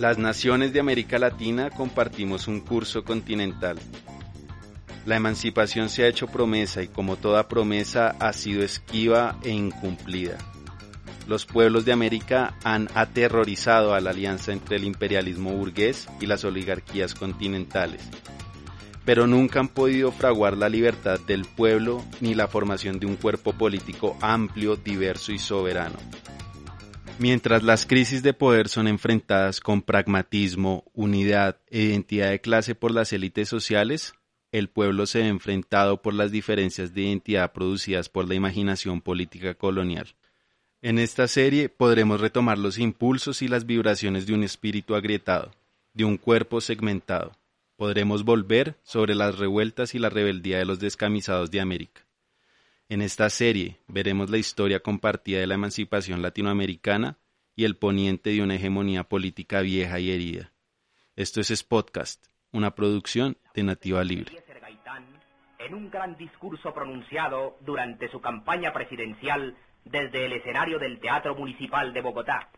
Las naciones de América Latina compartimos un curso continental. La emancipación se ha hecho promesa y como toda promesa ha sido esquiva e incumplida. Los pueblos de América han aterrorizado a la alianza entre el imperialismo burgués y las oligarquías continentales, pero nunca han podido fraguar la libertad del pueblo ni la formación de un cuerpo político amplio, diverso y soberano. Mientras las crisis de poder son enfrentadas con pragmatismo, unidad e identidad de clase por las élites sociales, el pueblo se ve enfrentado por las diferencias de identidad producidas por la imaginación política colonial. En esta serie podremos retomar los impulsos y las vibraciones de un espíritu agrietado, de un cuerpo segmentado. Podremos volver sobre las revueltas y la rebeldía de los descamisados de América. En esta serie veremos la historia compartida de la emancipación latinoamericana y el poniente de una hegemonía política vieja y herida. Esto es Spotcast, una producción de Nativa Libre. En un gran discurso pronunciado durante su campaña presidencial desde el escenario del Teatro Municipal de Bogotá.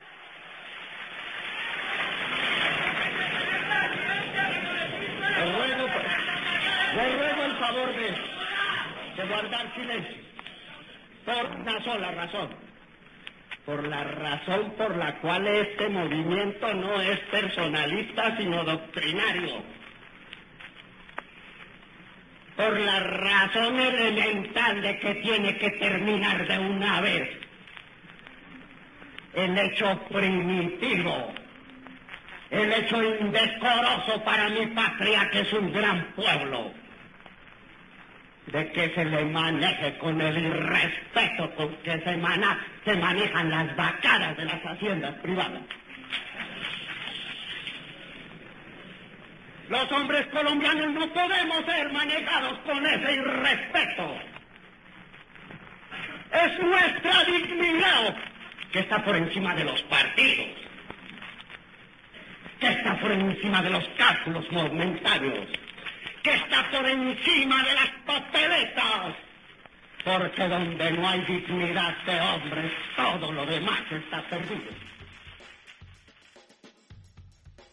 Le ruego, le ruego el favor de de guardar silencio. Por una sola razón. Por la razón por la cual este movimiento no es personalista, sino doctrinario. Por la razón elemental de que tiene que terminar de una vez el hecho primitivo, el hecho indecoroso para mi patria que es un gran pueblo de que se le maneje con el irrespeto con que se, se manejan las vacadas de las haciendas privadas. Los hombres colombianos no podemos ser manejados con ese irrespeto. Es nuestra dignidad que está por encima de los partidos, que está por encima de los cálculos momentáneos que está por encima de las papeletas. Porque donde no hay dignidad de hombres, todo lo demás está perdido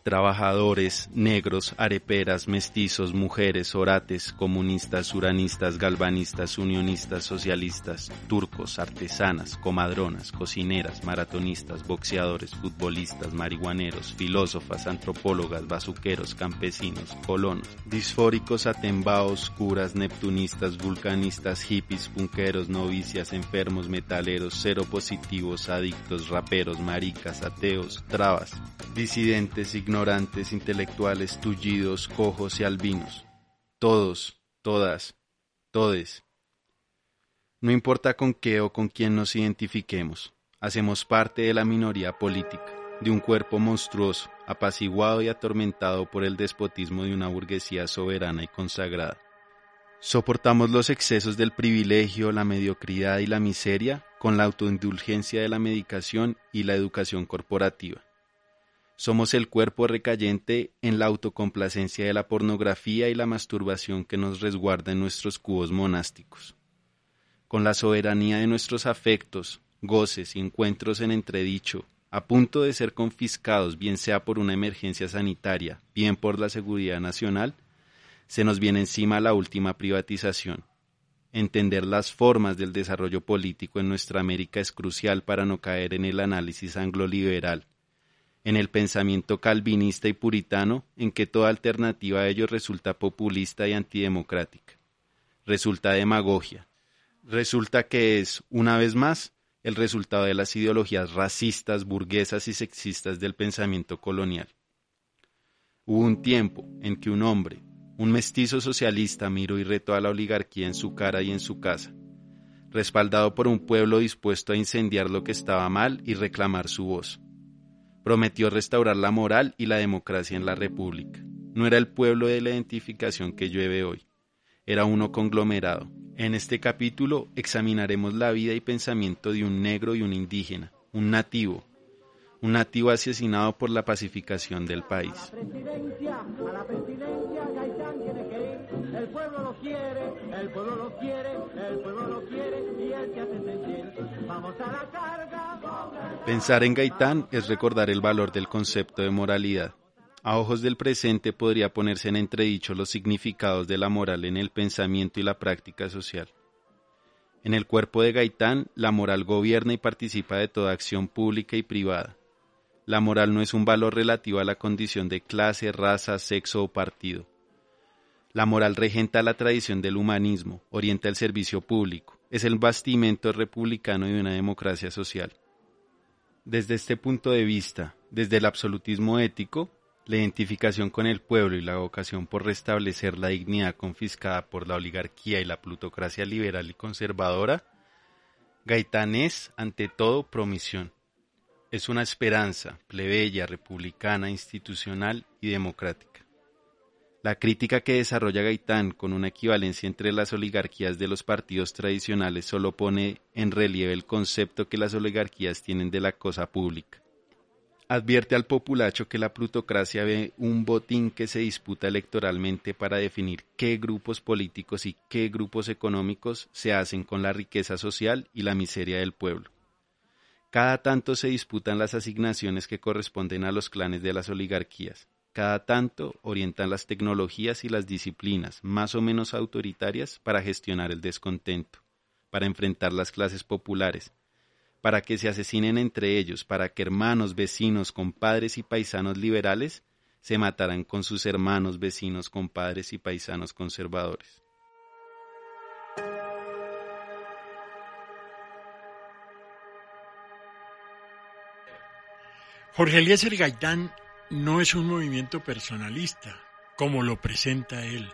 trabajadores, negros, areperas, mestizos, mujeres, orates, comunistas, uranistas, galvanistas, unionistas, socialistas, turcos, artesanas, comadronas, cocineras, maratonistas, boxeadores, futbolistas, marihuaneros, filósofas, antropólogas, bazuqueros, campesinos, colonos, disfóricos, atembaos, curas, neptunistas, vulcanistas, hippies, punqueros, novicias, enfermos, metaleros, seropositivos, adictos, raperos, maricas, ateos, trabas, disidentes, ignorantes, intelectuales, tullidos, cojos y albinos. Todos, todas, todes. No importa con qué o con quién nos identifiquemos, hacemos parte de la minoría política, de un cuerpo monstruoso, apaciguado y atormentado por el despotismo de una burguesía soberana y consagrada. Soportamos los excesos del privilegio, la mediocridad y la miseria con la autoindulgencia de la medicación y la educación corporativa. Somos el cuerpo recayente en la autocomplacencia de la pornografía y la masturbación que nos resguarda en nuestros cubos monásticos. Con la soberanía de nuestros afectos, goces y encuentros en entredicho, a punto de ser confiscados bien sea por una emergencia sanitaria, bien por la seguridad nacional, se nos viene encima la última privatización. Entender las formas del desarrollo político en nuestra América es crucial para no caer en el análisis angloliberal en el pensamiento calvinista y puritano en que toda alternativa a ellos resulta populista y antidemocrática. Resulta demagogia. Resulta que es, una vez más, el resultado de las ideologías racistas, burguesas y sexistas del pensamiento colonial. Hubo un tiempo en que un hombre, Un mestizo socialista miró y retó a la oligarquía en su cara y en su casa, respaldado por un pueblo dispuesto a incendiar lo que estaba mal y reclamar su voz. Prometió restaurar la moral y la democracia en la República. No era el pueblo de la identificación que llueve hoy, era uno conglomerado. En este capítulo examinaremos la vida y pensamiento de un negro y un indígena, un nativo, un nativo asesinado por la pacificación del país. Pensar en Gaitán es recordar el valor del concepto de moralidad. A ojos del presente podría ponerse en entredicho los significados de la moral en el pensamiento y la práctica social. En el cuerpo de Gaitán, la moral gobierna y participa de toda acción pública y privada. La moral no es un valor relativo a la condición de clase, raza, sexo o partido. La moral regenta la tradición del humanismo, orienta el servicio público, es el bastimento republicano de una democracia social. Desde este punto de vista, desde el absolutismo ético, la identificación con el pueblo y la vocación por restablecer la dignidad confiscada por la oligarquía y la plutocracia liberal y conservadora, Gaitán es, ante todo, promisión es una esperanza plebeya, republicana, institucional y democrática. La crítica que desarrolla Gaitán con una equivalencia entre las oligarquías de los partidos tradicionales solo pone en relieve el concepto que las oligarquías tienen de la cosa pública. Advierte al populacho que la plutocracia ve un botín que se disputa electoralmente para definir qué grupos políticos y qué grupos económicos se hacen con la riqueza social y la miseria del pueblo. Cada tanto se disputan las asignaciones que corresponden a los clanes de las oligarquías. Cada tanto orientan las tecnologías y las disciplinas más o menos autoritarias para gestionar el descontento, para enfrentar las clases populares, para que se asesinen entre ellos, para que hermanos, vecinos, compadres y paisanos liberales se mataran con sus hermanos, vecinos, compadres y paisanos conservadores. Jorge Eliezer Gaitán no es un movimiento personalista, como lo presenta él,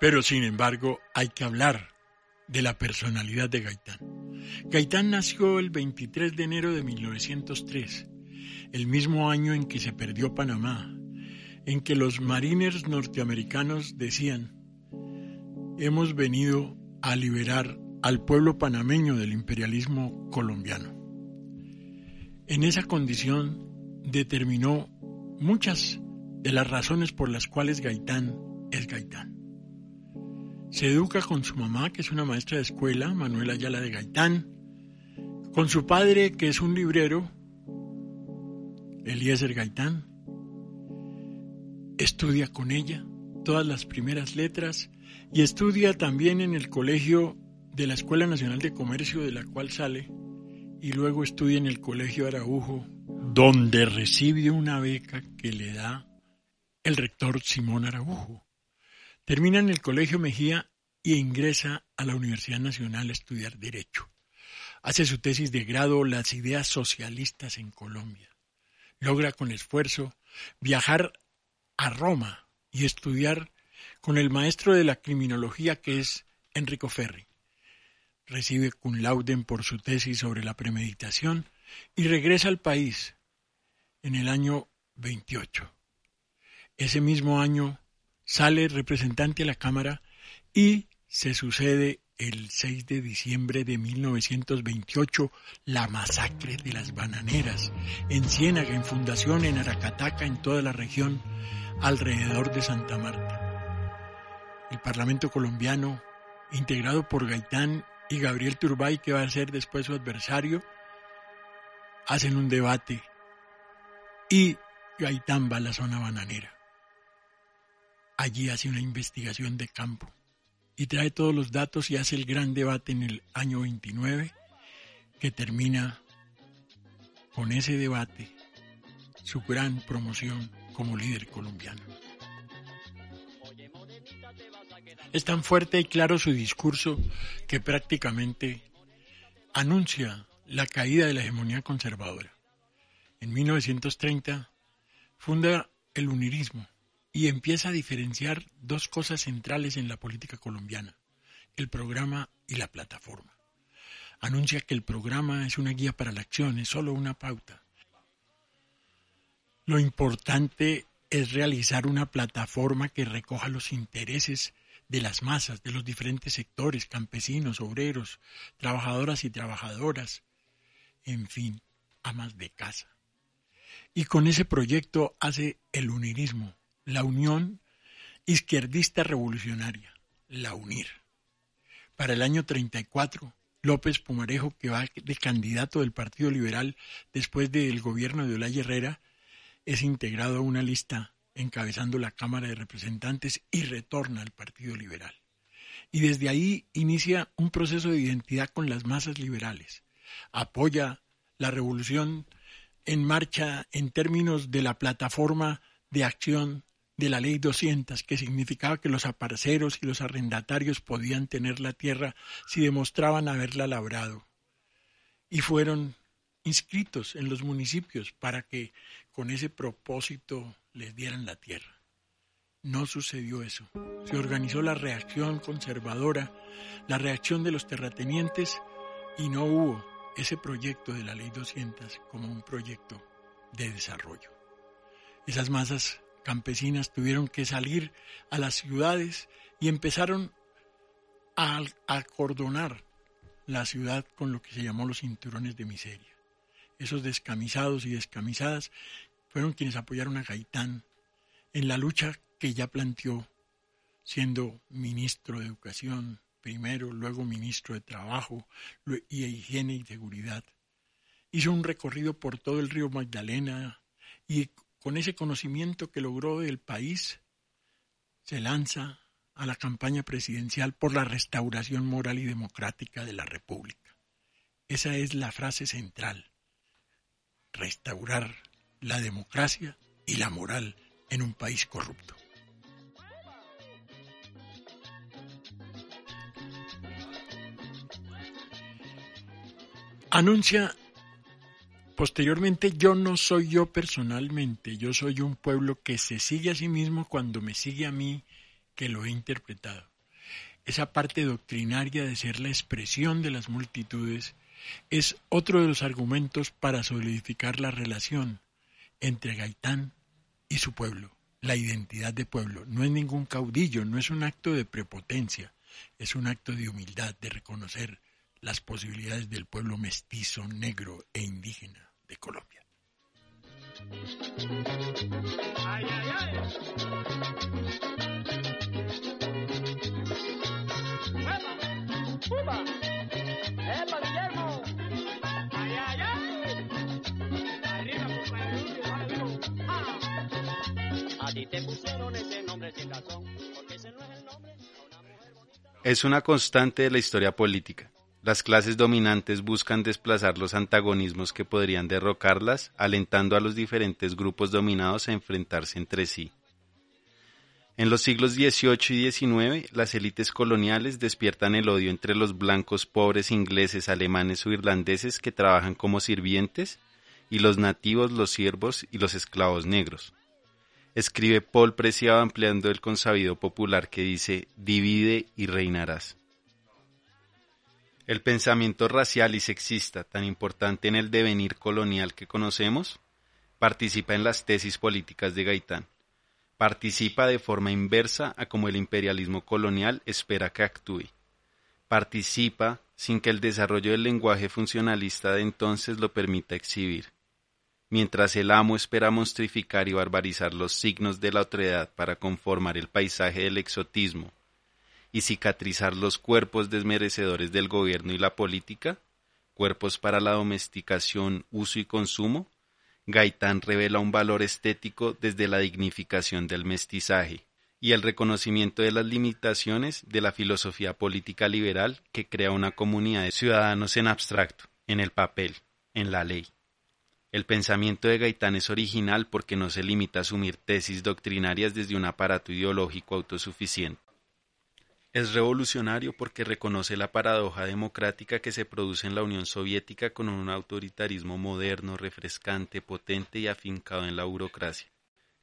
pero sin embargo hay que hablar de la personalidad de Gaitán. Gaitán nació el 23 de enero de 1903, el mismo año en que se perdió Panamá, en que los mariners norteamericanos decían, hemos venido a liberar al pueblo panameño del imperialismo colombiano. En esa condición determinó muchas de las razones por las cuales Gaitán es Gaitán. Se educa con su mamá, que es una maestra de escuela, Manuela Ayala de Gaitán, con su padre, que es un librero, Eliezer Gaitán. Estudia con ella todas las primeras letras y estudia también en el colegio de la Escuela Nacional de Comercio de la cual sale y luego estudia en el Colegio Araujo, donde recibe una beca que le da el rector Simón Araujo. Termina en el Colegio Mejía y ingresa a la Universidad Nacional a estudiar Derecho. Hace su tesis de grado Las ideas socialistas en Colombia. Logra con esfuerzo viajar a Roma y estudiar con el maestro de la criminología que es Enrico Ferri recibe cum laude por su tesis sobre la premeditación y regresa al país en el año 28. Ese mismo año sale representante a la Cámara y se sucede el 6 de diciembre de 1928 la masacre de las bananeras en Ciénaga, en Fundación, en Aracataca, en toda la región alrededor de Santa Marta. El Parlamento colombiano, integrado por Gaitán y Gabriel Turbay, que va a ser después su adversario, hacen un debate y Gaitán va a la zona bananera. Allí hace una investigación de campo y trae todos los datos y hace el gran debate en el año 29 que termina con ese debate su gran promoción como líder colombiano. Es tan fuerte y claro su discurso que prácticamente anuncia la caída de la hegemonía conservadora. En 1930 funda el unirismo y empieza a diferenciar dos cosas centrales en la política colombiana, el programa y la plataforma. Anuncia que el programa es una guía para la acción, es solo una pauta. Lo importante es realizar una plataforma que recoja los intereses de las masas, de los diferentes sectores, campesinos, obreros, trabajadoras y trabajadoras, en fin, amas de casa. Y con ese proyecto hace el unirismo, la unión izquierdista revolucionaria, la UNIR. Para el año 34, López Pumarejo, que va de candidato del Partido Liberal después del gobierno de Olaya Herrera, es integrado a una lista encabezando la Cámara de Representantes y retorna al Partido Liberal. Y desde ahí inicia un proceso de identidad con las masas liberales. Apoya la revolución en marcha en términos de la plataforma de acción de la ley 200, que significaba que los aparceros y los arrendatarios podían tener la tierra si demostraban haberla labrado. Y fueron inscritos en los municipios para que con ese propósito les dieran la tierra. No sucedió eso. Se organizó la reacción conservadora, la reacción de los terratenientes y no hubo ese proyecto de la ley 200 como un proyecto de desarrollo. Esas masas campesinas tuvieron que salir a las ciudades y empezaron a acordonar la ciudad con lo que se llamó los cinturones de miseria. Esos descamisados y descamisadas fueron quienes apoyaron a Gaitán en la lucha que ya planteó siendo ministro de Educación primero, luego ministro de Trabajo y Higiene y Seguridad. Hizo un recorrido por todo el río Magdalena y con ese conocimiento que logró del país, se lanza a la campaña presidencial por la restauración moral y democrática de la República. Esa es la frase central. Restaurar la democracia y la moral en un país corrupto. Anuncia posteriormente, yo no soy yo personalmente, yo soy un pueblo que se sigue a sí mismo cuando me sigue a mí que lo he interpretado. Esa parte doctrinaria de ser la expresión de las multitudes es otro de los argumentos para solidificar la relación entre Gaitán y su pueblo, la identidad de pueblo. No es ningún caudillo, no es un acto de prepotencia, es un acto de humildad, de reconocer las posibilidades del pueblo mestizo, negro e indígena de Colombia. Es una constante de la historia política. Las clases dominantes buscan desplazar los antagonismos que podrían derrocarlas, alentando a los diferentes grupos dominados a enfrentarse entre sí. En los siglos XVIII y XIX, las élites coloniales despiertan el odio entre los blancos pobres ingleses, alemanes o irlandeses que trabajan como sirvientes y los nativos, los siervos y los esclavos negros. Escribe Paul Preciado ampliando el consabido popular que dice divide y reinarás. El pensamiento racial y sexista, tan importante en el devenir colonial que conocemos, participa en las tesis políticas de Gaitán. Participa de forma inversa a como el imperialismo colonial espera que actúe. Participa sin que el desarrollo del lenguaje funcionalista de entonces lo permita exhibir. Mientras el amo espera monstrificar y barbarizar los signos de la otredad para conformar el paisaje del exotismo, y cicatrizar los cuerpos desmerecedores del gobierno y la política, cuerpos para la domesticación, uso y consumo, Gaitán revela un valor estético desde la dignificación del mestizaje y el reconocimiento de las limitaciones de la filosofía política liberal que crea una comunidad de ciudadanos en abstracto, en el papel, en la ley. El pensamiento de Gaitán es original porque no se limita a asumir tesis doctrinarias desde un aparato ideológico autosuficiente. Es revolucionario porque reconoce la paradoja democrática que se produce en la Unión Soviética con un autoritarismo moderno, refrescante, potente y afincado en la burocracia.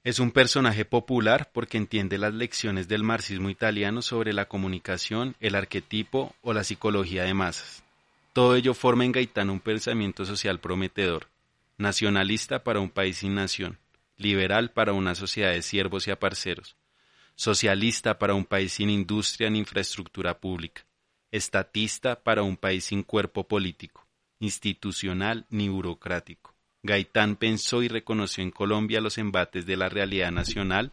Es un personaje popular porque entiende las lecciones del marxismo italiano sobre la comunicación, el arquetipo o la psicología de masas. Todo ello forma en Gaitán un pensamiento social prometedor, nacionalista para un país sin nación, liberal para una sociedad de siervos y aparceros, socialista para un país sin industria ni infraestructura pública, estatista para un país sin cuerpo político, institucional ni burocrático. Gaitán pensó y reconoció en Colombia los embates de la realidad nacional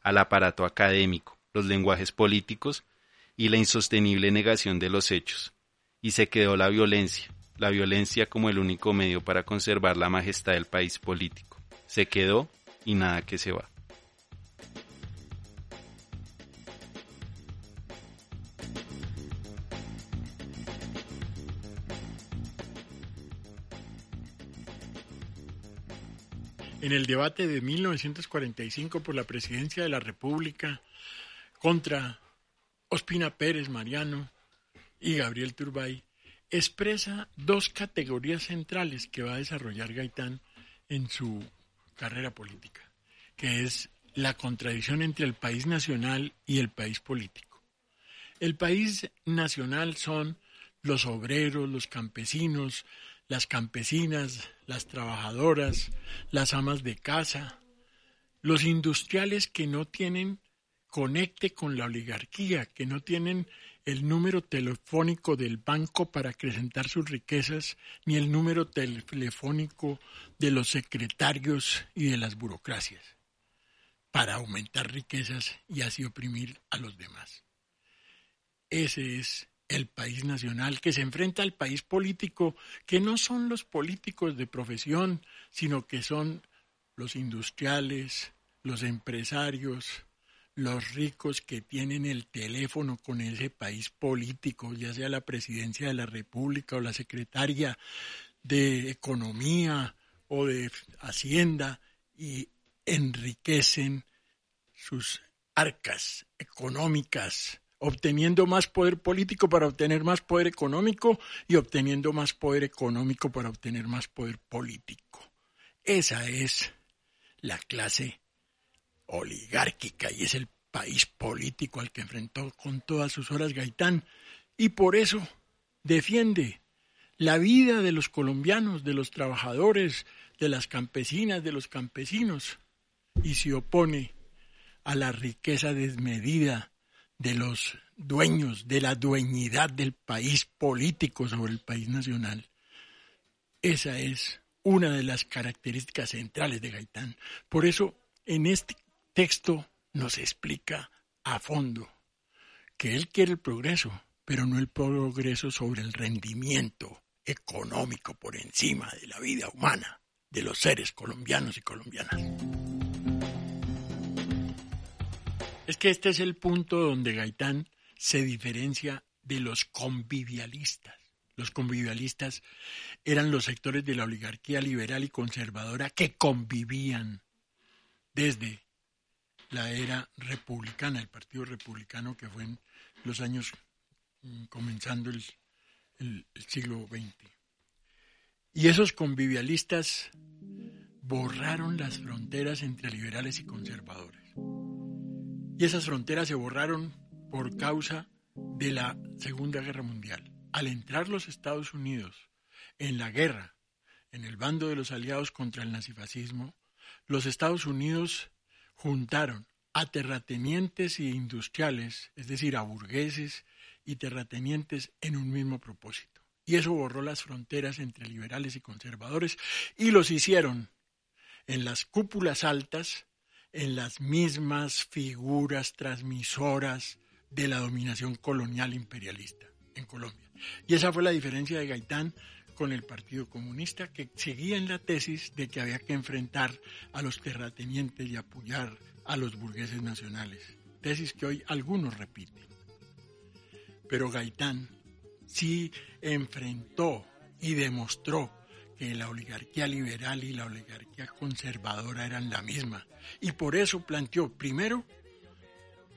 al aparato académico, los lenguajes políticos y la insostenible negación de los hechos, y se quedó la violencia, la violencia como el único medio para conservar la majestad del país político. Se quedó y nada que se va. En el debate de 1945 por la presidencia de la República contra Ospina Pérez Mariano y Gabriel Turbay, expresa dos categorías centrales que va a desarrollar Gaitán en su carrera política, que es la contradicción entre el país nacional y el país político. El país nacional son los obreros, los campesinos, las campesinas, las trabajadoras, las amas de casa, los industriales que no tienen conecte con la oligarquía, que no tienen el número telefónico del banco para acrecentar sus riquezas, ni el número telefónico de los secretarios y de las burocracias, para aumentar riquezas y así oprimir a los demás. Ese es el país nacional, que se enfrenta al país político, que no son los políticos de profesión, sino que son los industriales, los empresarios, los ricos que tienen el teléfono con ese país político, ya sea la presidencia de la República o la secretaria de Economía o de Hacienda, y enriquecen sus arcas económicas obteniendo más poder político para obtener más poder económico y obteniendo más poder económico para obtener más poder político. Esa es la clase oligárquica y es el país político al que enfrentó con todas sus horas Gaitán y por eso defiende la vida de los colombianos, de los trabajadores, de las campesinas, de los campesinos y se opone a la riqueza desmedida de los dueños, de la dueñidad del país político sobre el país nacional. Esa es una de las características centrales de Gaitán. Por eso, en este texto nos explica a fondo que él quiere el progreso, pero no el progreso sobre el rendimiento económico por encima de la vida humana de los seres colombianos y colombianas. Es que este es el punto donde Gaitán se diferencia de los convivialistas. Los convivialistas eran los sectores de la oligarquía liberal y conservadora que convivían desde la era republicana, el Partido Republicano que fue en los años mm, comenzando el, el siglo XX. Y esos convivialistas borraron las fronteras entre liberales y conservadores. Y esas fronteras se borraron por causa de la Segunda Guerra Mundial. Al entrar los Estados Unidos en la guerra, en el bando de los aliados contra el nazifascismo, los Estados Unidos juntaron a terratenientes e industriales, es decir, a burgueses y terratenientes en un mismo propósito. Y eso borró las fronteras entre liberales y conservadores y los hicieron en las cúpulas altas en las mismas figuras transmisoras de la dominación colonial imperialista en Colombia. Y esa fue la diferencia de Gaitán con el Partido Comunista, que seguía en la tesis de que había que enfrentar a los terratenientes y apoyar a los burgueses nacionales, tesis que hoy algunos repiten. Pero Gaitán sí enfrentó y demostró que la oligarquía liberal y la oligarquía conservadora eran la misma. Y por eso planteó, primero,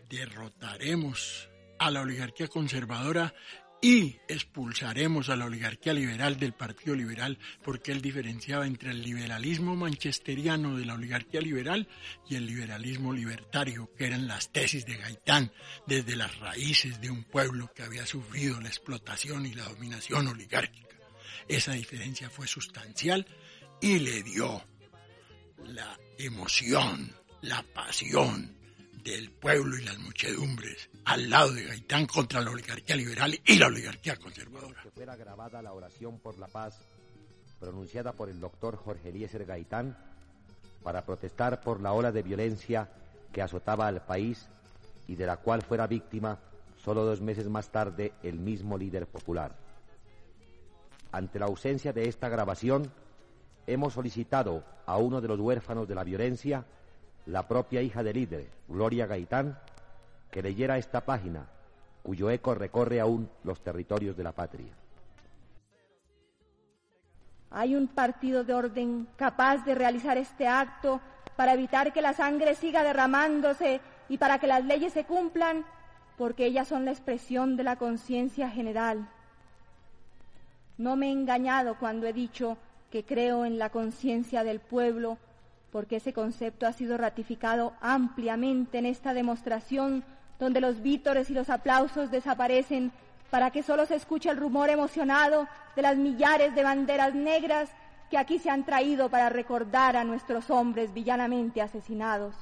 derrotaremos a la oligarquía conservadora y expulsaremos a la oligarquía liberal del Partido Liberal porque él diferenciaba entre el liberalismo manchesteriano de la oligarquía liberal y el liberalismo libertario, que eran las tesis de Gaitán desde las raíces de un pueblo que había sufrido la explotación y la dominación oligárquica. Esa diferencia fue sustancial y le dio la emoción, la pasión, del pueblo y las muchedumbres al lado de Gaitán contra la oligarquía liberal y la oligarquía conservadora. Que fuera grabada la oración por la paz pronunciada por el doctor Jorge Eliezer Gaitán para protestar por la ola de violencia que azotaba al país y de la cual fuera víctima solo dos meses más tarde el mismo líder popular. Ante la ausencia de esta grabación, hemos solicitado a uno de los huérfanos de la violencia la propia hija del líder, Gloria Gaitán, que leyera esta página, cuyo eco recorre aún los territorios de la patria. Hay un partido de orden capaz de realizar este acto para evitar que la sangre siga derramándose y para que las leyes se cumplan, porque ellas son la expresión de la conciencia general. No me he engañado cuando he dicho que creo en la conciencia del pueblo porque ese concepto ha sido ratificado ampliamente en esta demostración donde los vítores y los aplausos desaparecen para que solo se escuche el rumor emocionado de las millares de banderas negras que aquí se han traído para recordar a nuestros hombres villanamente asesinados.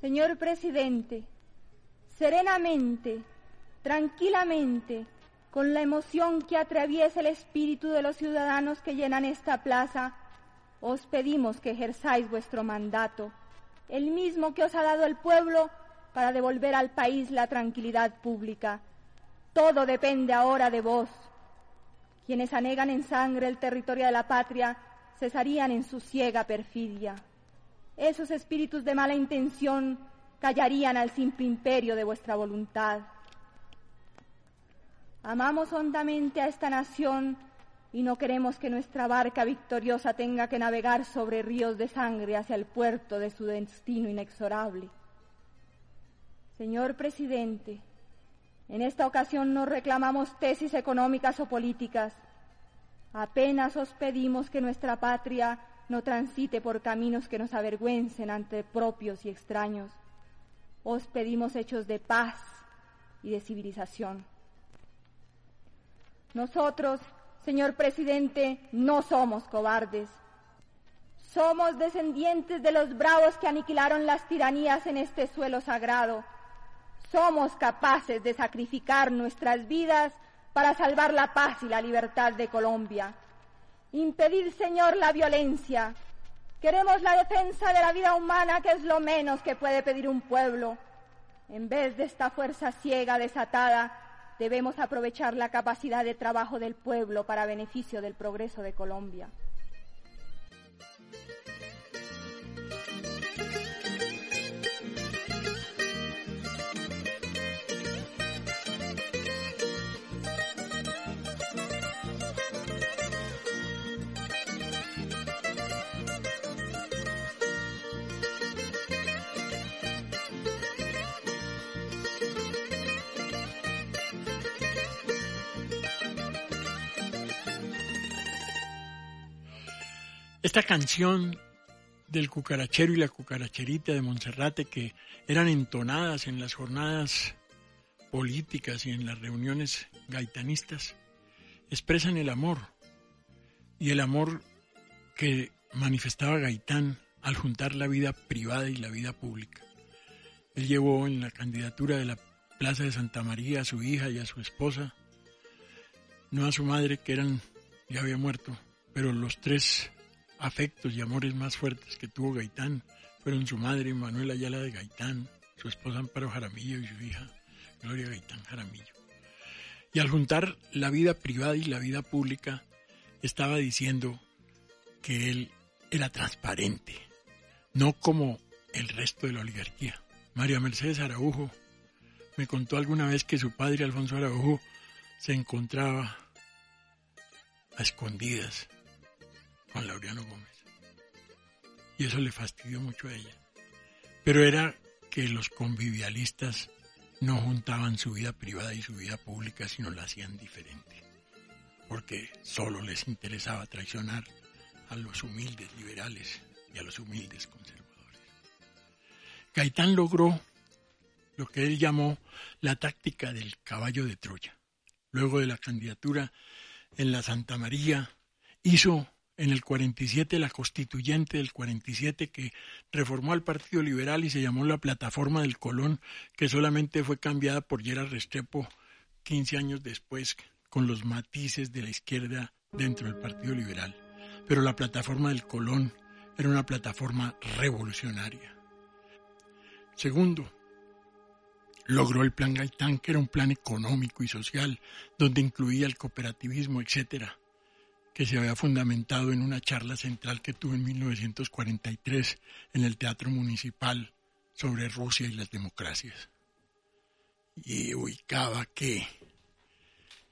Señor presidente, serenamente, tranquilamente, con la emoción que atraviesa el espíritu de los ciudadanos que llenan esta plaza, os pedimos que ejerzáis vuestro mandato, el mismo que os ha dado el pueblo para devolver al país la tranquilidad pública. Todo depende ahora de vos. Quienes anegan en sangre el territorio de la patria cesarían en su ciega perfidia. Esos espíritus de mala intención callarían al simple imperio de vuestra voluntad. Amamos hondamente a esta nación y no queremos que nuestra barca victoriosa tenga que navegar sobre ríos de sangre hacia el puerto de su destino inexorable. Señor presidente, en esta ocasión no reclamamos tesis económicas o políticas. Apenas os pedimos que nuestra patria no transite por caminos que nos avergüencen ante propios y extraños. Os pedimos hechos de paz y de civilización. Nosotros Señor presidente, no somos cobardes. Somos descendientes de los bravos que aniquilaron las tiranías en este suelo sagrado. Somos capaces de sacrificar nuestras vidas para salvar la paz y la libertad de Colombia. Impedir, Señor, la violencia. Queremos la defensa de la vida humana, que es lo menos que puede pedir un pueblo. En vez de esta fuerza ciega desatada, debemos aprovechar la capacidad de trabajo del pueblo para beneficio del progreso de Colombia. Esta canción del cucarachero y la cucaracherita de Monserrate que eran entonadas en las jornadas políticas y en las reuniones gaitanistas, expresan el amor y el amor que manifestaba Gaitán al juntar la vida privada y la vida pública. Él llevó en la candidatura de la Plaza de Santa María a su hija y a su esposa, no a su madre que eran ya había muerto, pero los tres afectos y amores más fuertes que tuvo Gaitán fueron su madre Manuela Ayala de Gaitán, su esposa Amparo Jaramillo y su hija Gloria Gaitán Jaramillo. Y al juntar la vida privada y la vida pública, estaba diciendo que él era transparente, no como el resto de la oligarquía. María Mercedes Araujo me contó alguna vez que su padre Alfonso Araujo se encontraba a escondidas Juan Laureano Gómez. Y eso le fastidió mucho a ella. Pero era que los convivialistas no juntaban su vida privada y su vida pública, sino la hacían diferente, porque solo les interesaba traicionar a los humildes liberales y a los humildes conservadores. Gaitán logró lo que él llamó la táctica del caballo de Troya. Luego de la candidatura en la Santa María, hizo en el 47 la constituyente del 47 que reformó al Partido Liberal y se llamó la Plataforma del Colón, que solamente fue cambiada por Gerard Restrepo 15 años después con los matices de la izquierda dentro del Partido Liberal. Pero la Plataforma del Colón era una plataforma revolucionaria. Segundo, logró el Plan Gaitán, que era un plan económico y social, donde incluía el cooperativismo, etcétera que se había fundamentado en una charla central que tuve en 1943 en el Teatro Municipal sobre Rusia y las democracias. Y ubicaba que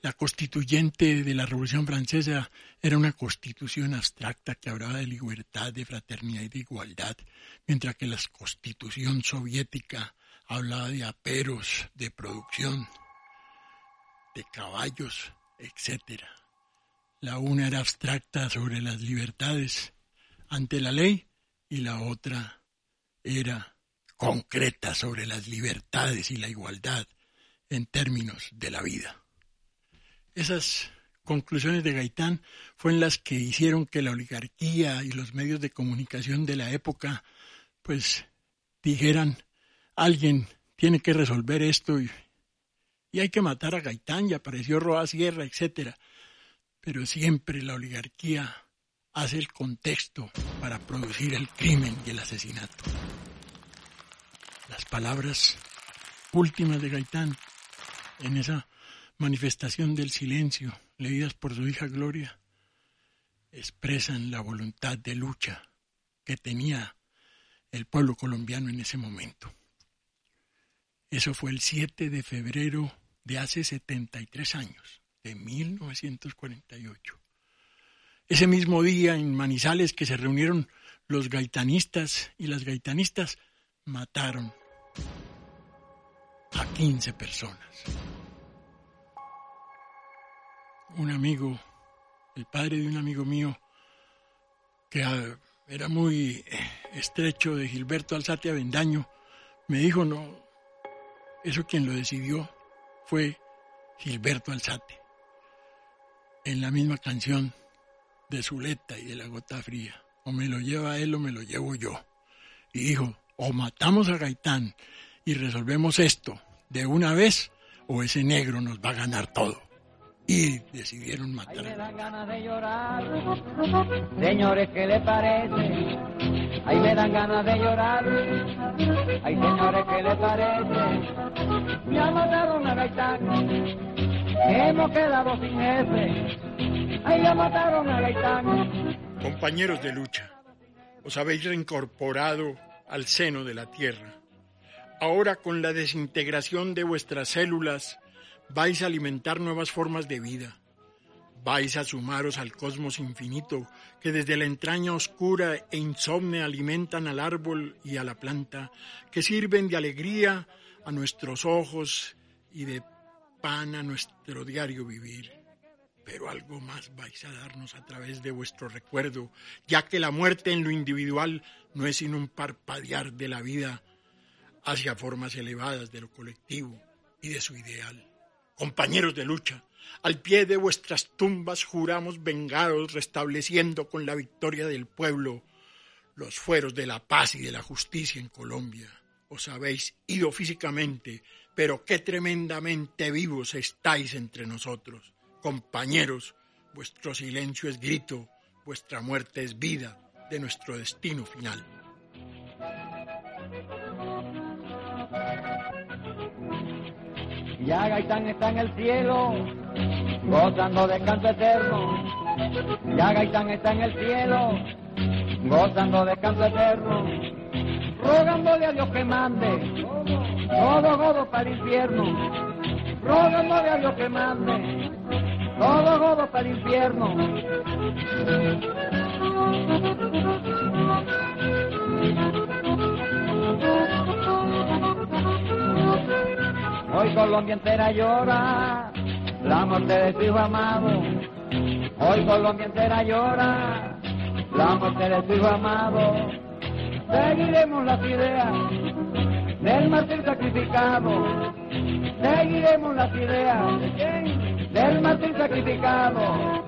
la constituyente de la Revolución Francesa era una constitución abstracta que hablaba de libertad, de fraternidad y de igualdad, mientras que la constitución soviética hablaba de aperos, de producción, de caballos, etcétera. La una era abstracta sobre las libertades ante la ley y la otra era concreta sobre las libertades y la igualdad en términos de la vida. Esas conclusiones de Gaitán fueron las que hicieron que la oligarquía y los medios de comunicación de la época pues dijeran alguien tiene que resolver esto y, hay que matar a Gaitán y apareció Roa Sierra, etcétera pero siempre la oligarquía hace el contexto para producir el crimen y el asesinato. Las palabras últimas de Gaitán en esa manifestación del silencio, leídas por su hija Gloria, expresan la voluntad de lucha que tenía el pueblo colombiano en ese momento. Eso fue el 7 de febrero de hace 73 años de 1948. Ese mismo día en Manizales que se reunieron los gaitanistas y las gaitanistas mataron a 15 personas. Un amigo, el padre de un amigo mío, que ah, era muy estrecho de Gilberto Alzate Avendaño, me dijo, no, eso quien lo decidió fue Gilberto Alzate en la misma canción de Zuleta y de la gota fría. O me lo lleva él o me lo llevo yo. Y dijo, o matamos a Gaitán y resolvemos esto de una vez, o ese negro nos va a ganar todo. Y decidieron matar. Ahí me dan ganas de llorar, señores, ¿qué le parece? Ahí me dan ganas de llorar, ay señores, ¿qué le parece? Me mataron a Gaitán Hemos quedado sin jefe. Ahí ya mataron a Gaitán. Compañeros de lucha, os habéis reincorporado al seno de la tierra. Ahora con la desintegración de vuestras células vais a alimentar nuevas formas de vida. Vais a sumaros al cosmos infinito que desde la entraña oscura e insomne alimentan al árbol y a la planta, que sirven de alegría a nuestros ojos y de pan a nuestro diario vivir. Pero algo más vais a darnos a través de vuestro recuerdo, ya que la muerte en lo individual no es sino un parpadear de la vida hacia formas elevadas de lo colectivo y de su ideal. Compañeros de lucha, al pie de vuestras tumbas juramos vengaros restableciendo con la victoria del pueblo los fueros de la paz y de la justicia en Colombia. Os habéis ido físicamente, pero qué tremendamente vivos estáis entre nosotros. Compañeros, vuestro silencio es grito, vuestra muerte es vida de nuestro destino final. Ya Gaitán está en el cielo, gozando de canto eterno. Ya Gaitán está en el cielo, gozando de canto eterno. Rogándole a Dios que mande todo godo para el infierno, rogándole a Dios que mande, todo godo para el infierno. Hoy Colombia entera llora la muerte de su hijo amado. Hoy Colombia entera llora la muerte de su hijo amado seguiremos las ideas del mártir sacrificamos, seguiremos las ideas del mártir sacrificamos.